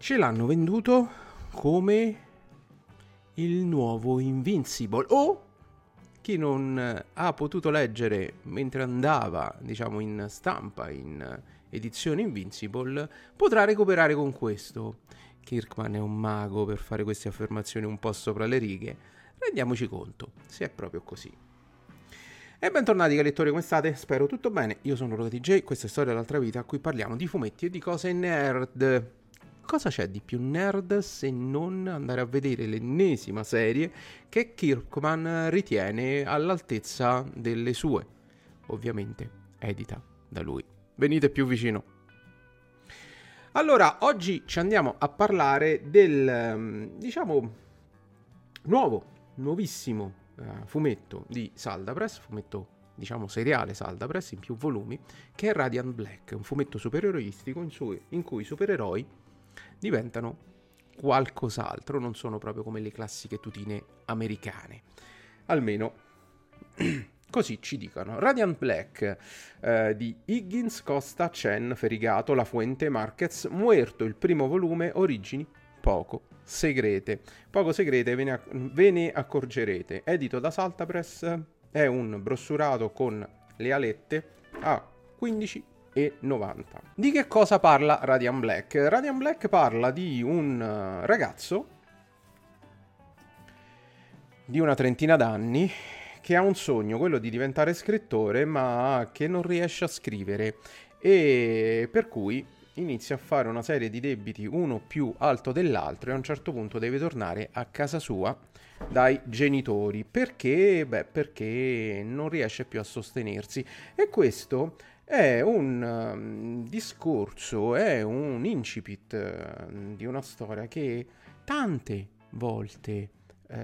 Ce l'hanno venduto come il nuovo Invincible o chi non ha potuto leggere mentre andava, diciamo, in stampa, in edizione Invincible, potrà recuperare con questo. Kirkman è un mago per fare queste affermazioni un po' sopra le righe. Rendiamoci conto, se è proprio così. E bentornati cari lettori, come state? Spero tutto bene. Io sono Roga DJ, questa è Storia dell'altra vita, a cui parliamo di fumetti e di cose nerd. Cosa c'è di più nerd se non andare a vedere l'ennesima serie che Kirkman ritiene all'altezza delle sue? Ovviamente edita da lui. Venite più vicino. Allora, oggi ci andiamo a parlare del, diciamo, nuovo, nuovissimo uh, fumetto di Saldapress, fumetto diciamo seriale Saldapress in più volumi, che è Radiant Black, un fumetto supereroistico in, su- in cui i supereroi diventano qualcos'altro, non sono proprio come le classiche tutine americane. Almeno così ci dicono. Radiant Black eh, di Higgins, Costa, Chen, Ferigato, La Fuente, Marquez, Muerto, il primo volume, origini poco segrete. Poco segrete ve ne, ve ne accorgerete. Edito da Saltapress, è un brossurato con le alette a 15 90. Di che cosa parla Radiant Black? Radiant Black parla di un eh, ragazzo di una trentina d'anni che ha un sogno, quello di diventare scrittore, ma che non riesce a scrivere e per cui inizia a fare una serie di debiti uno più alto dell'altro e a un certo punto deve tornare a casa sua dai genitori. Perché? Beh perché non riesce più a sostenersi. E questo è un um, discorso, è un incipit uh, di una storia che tante volte uh,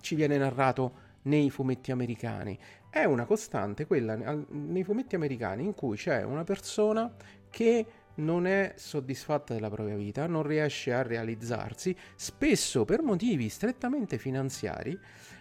ci viene narrato nei fumetti americani. È una costante quella nei fumetti americani in cui c'è una persona che non è soddisfatta della propria vita, non riesce a realizzarsi, spesso per motivi strettamente finanziari,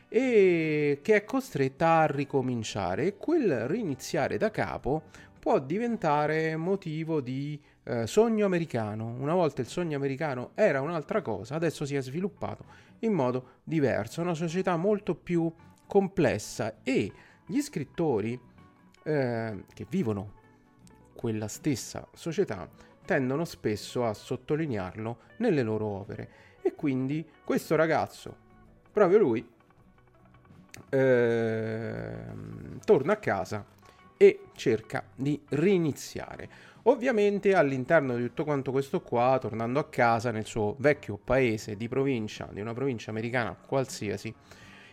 e che è costretta a ricominciare e quel riniziare da capo può diventare motivo di eh, sogno americano. Una volta il sogno americano era un'altra cosa, adesso si è sviluppato in modo diverso, una società molto più complessa e gli scrittori eh, che vivono quella stessa società tendono spesso a sottolinearlo nelle loro opere e quindi questo ragazzo, proprio lui, Ehm, torna a casa e cerca di riniziare. Ovviamente all'interno di tutto quanto questo qua, tornando a casa nel suo vecchio paese di provincia, di una provincia americana qualsiasi,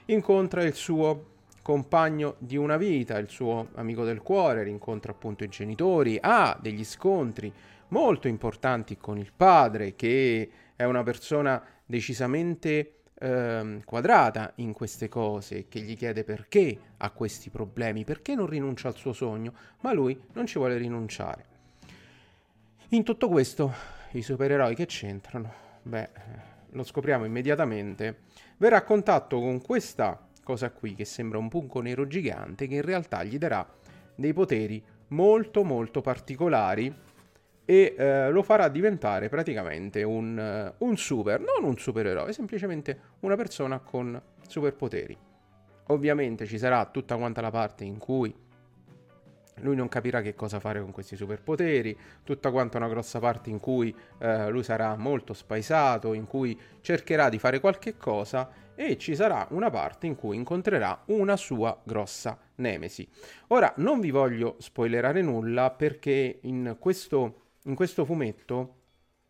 incontra il suo compagno di una vita, il suo amico del cuore, rincontra appunto i genitori, ha degli scontri molto importanti con il padre che è una persona decisamente ehm, quadrata in queste cose, che gli chiede perché ha questi problemi, perché non rinuncia al suo sogno, ma lui non ci vuole rinunciare. In tutto questo, i supereroi che c'entrano? Beh, lo scopriamo immediatamente. Verrà a contatto con questa cosa qui che sembra un punco nero gigante che in realtà gli darà dei poteri molto molto particolari e eh, lo farà diventare praticamente un, uh, un super, non un supereroe, semplicemente una persona con superpoteri. Ovviamente ci sarà tutta quanta la parte in cui lui non capirà che cosa fare con questi superpoteri, tutta quanta una grossa parte in cui eh, lui sarà molto spaesato, in cui cercherà di fare qualche cosa e ci sarà una parte in cui incontrerà una sua grossa nemesi. Ora non vi voglio spoilerare nulla perché in questo, in questo fumetto,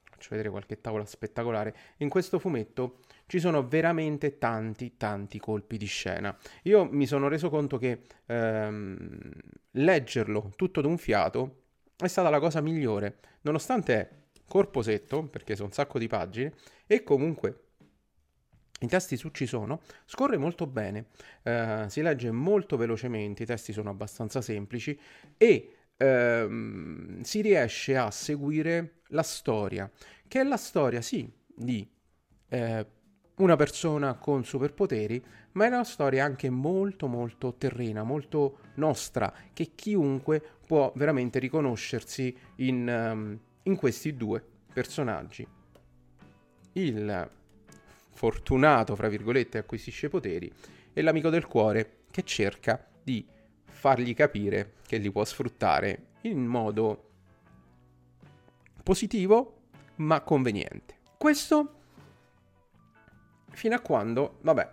faccio vedere qualche tavola spettacolare, in questo fumetto ci sono veramente tanti tanti colpi di scena. Io mi sono reso conto che ehm, leggerlo tutto d'un fiato è stata la cosa migliore, nonostante è corposetto, perché sono un sacco di pagine, e comunque i testi su ci sono, scorre molto bene, eh, si legge molto velocemente, i testi sono abbastanza semplici e ehm, si riesce a seguire la storia, che è la storia sì di eh, una persona con superpoteri, ma è una storia anche molto molto terrena, molto nostra, che chiunque può veramente riconoscersi in, um, in questi due personaggi. Il fortunato, fra virgolette, acquisisce poteri e l'amico del cuore che cerca di fargli capire che li può sfruttare in modo positivo ma conveniente. Questo fino a quando, vabbè,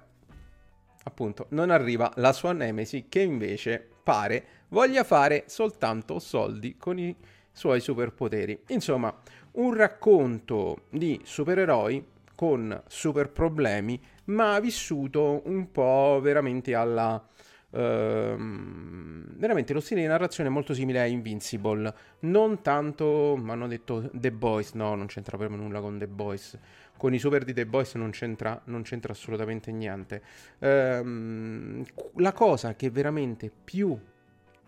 appunto, non arriva la sua nemesi che invece pare voglia fare soltanto soldi con i suoi superpoteri. Insomma, un racconto di supereroi con super problemi, ma vissuto un po' veramente alla... Uh, veramente lo stile di narrazione è molto simile a Invincible, non tanto, mi hanno detto The Boys, no, non c'entra proprio nulla con The Boys, con i super di The Boys non c'entra, non c'entra assolutamente niente. Uh, la cosa che veramente più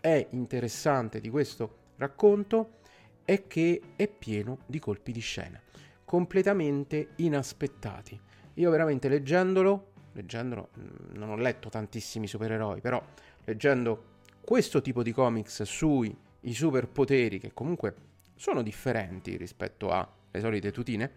è interessante di questo racconto è che è pieno di colpi di scena completamente inaspettati. Io veramente leggendolo, leggendolo, mm, non ho letto tantissimi supereroi, però leggendo questo tipo di comics sui superpoteri che comunque sono differenti rispetto alle solite tutine,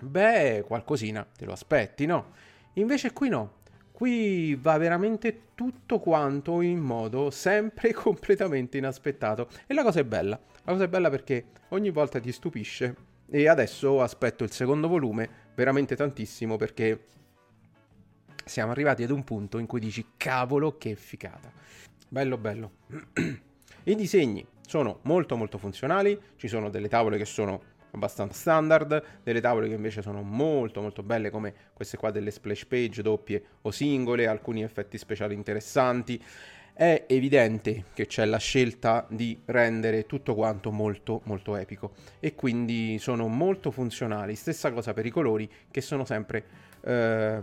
beh, qualcosina te lo aspetti, no? Invece qui no. Qui va veramente tutto quanto in modo sempre completamente inaspettato. E la cosa è bella. La cosa è bella perché ogni volta ti stupisce e adesso aspetto il secondo volume veramente tantissimo perché siamo arrivati ad un punto in cui dici cavolo che figata. Bello bello. I disegni sono molto molto funzionali, ci sono delle tavole che sono abbastanza standard, delle tavole che invece sono molto molto belle come queste qua delle splash page doppie o singole, alcuni effetti speciali interessanti è evidente che c'è la scelta di rendere tutto quanto molto molto epico e quindi sono molto funzionali. Stessa cosa per i colori che sono sempre eh,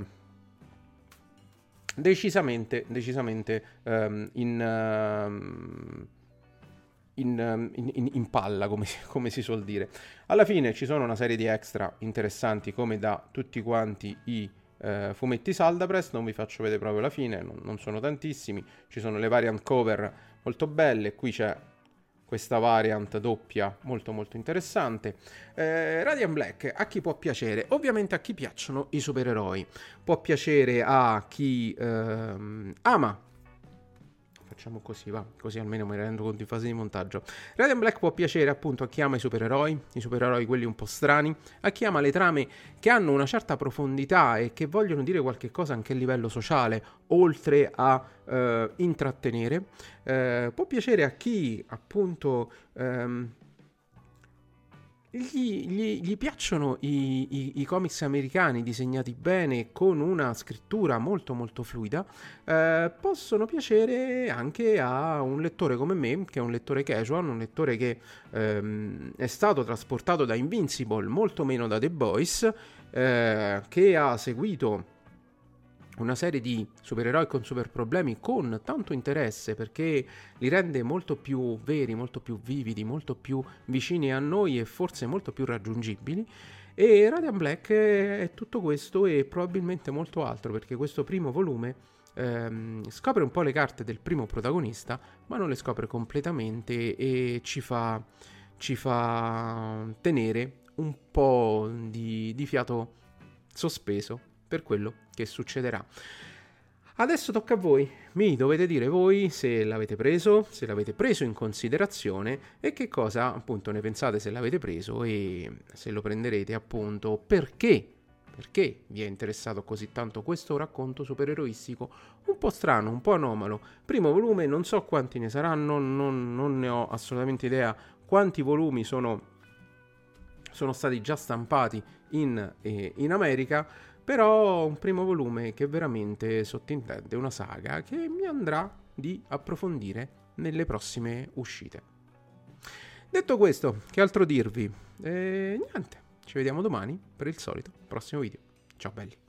decisamente, decisamente um, in, uh, in, in, in, palla, come, come si suol dire. Alla fine ci sono una serie di extra interessanti come da tutti quanti i eh, fumetti Saldapress, non vi faccio vedere proprio la fine, non, non, sono tantissimi, ci sono le variant cover molto belle, qui c'è questa variant doppia molto molto interessante. Eh, Radiant Black a chi può piacere? Ovviamente a chi piacciono i supereroi, può piacere a chi ehm, ama facciamo così, va, così almeno mi rendo conto in fase di montaggio. Red and Black può piacere appunto a chi ama i supereroi, i supereroi quelli un po' strani, a chi ama le trame che hanno una certa profondità e che vogliono dire qualche cosa anche a livello sociale, oltre a eh, intrattenere. Eh, può piacere a chi appunto... Ehm, gli, gli, gli piacciono i, i, i, comics americani disegnati bene con una scrittura molto molto fluida, eh, possono piacere anche a un lettore come me, che è un lettore casual, un lettore che ehm, è stato trasportato da Invincible, molto meno da The Boys, eh, che ha seguito una serie di supereroi con super problemi con tanto interesse perché li rende molto più veri, molto più vividi, molto più vicini a noi e forse molto più raggiungibili. E Radiant Black è tutto questo e probabilmente molto altro perché questo primo volume ehm, scopre un po' le carte del primo protagonista ma non le scopre completamente e ci fa, ci fa tenere un po' di, di fiato sospeso per quello che succederà. Adesso tocca a voi, mi dovete dire voi se l'avete preso, se l'avete preso in considerazione e che cosa appunto ne pensate se l'avete preso e se lo prenderete appunto perché perché vi è interessato così tanto questo racconto supereroistico un po' strano, un po' anomalo. Primo volume, non so quanti ne saranno, non, non ne ho assolutamente idea quanti volumi sono, sono stati già stampati in, eh, in America, però un primo volume che veramente sottintende una saga che mi andrà di approfondire nelle prossime uscite. Detto questo, che altro dirvi? Eh, niente. Ci vediamo domani per il solito prossimo video. Ciao belli.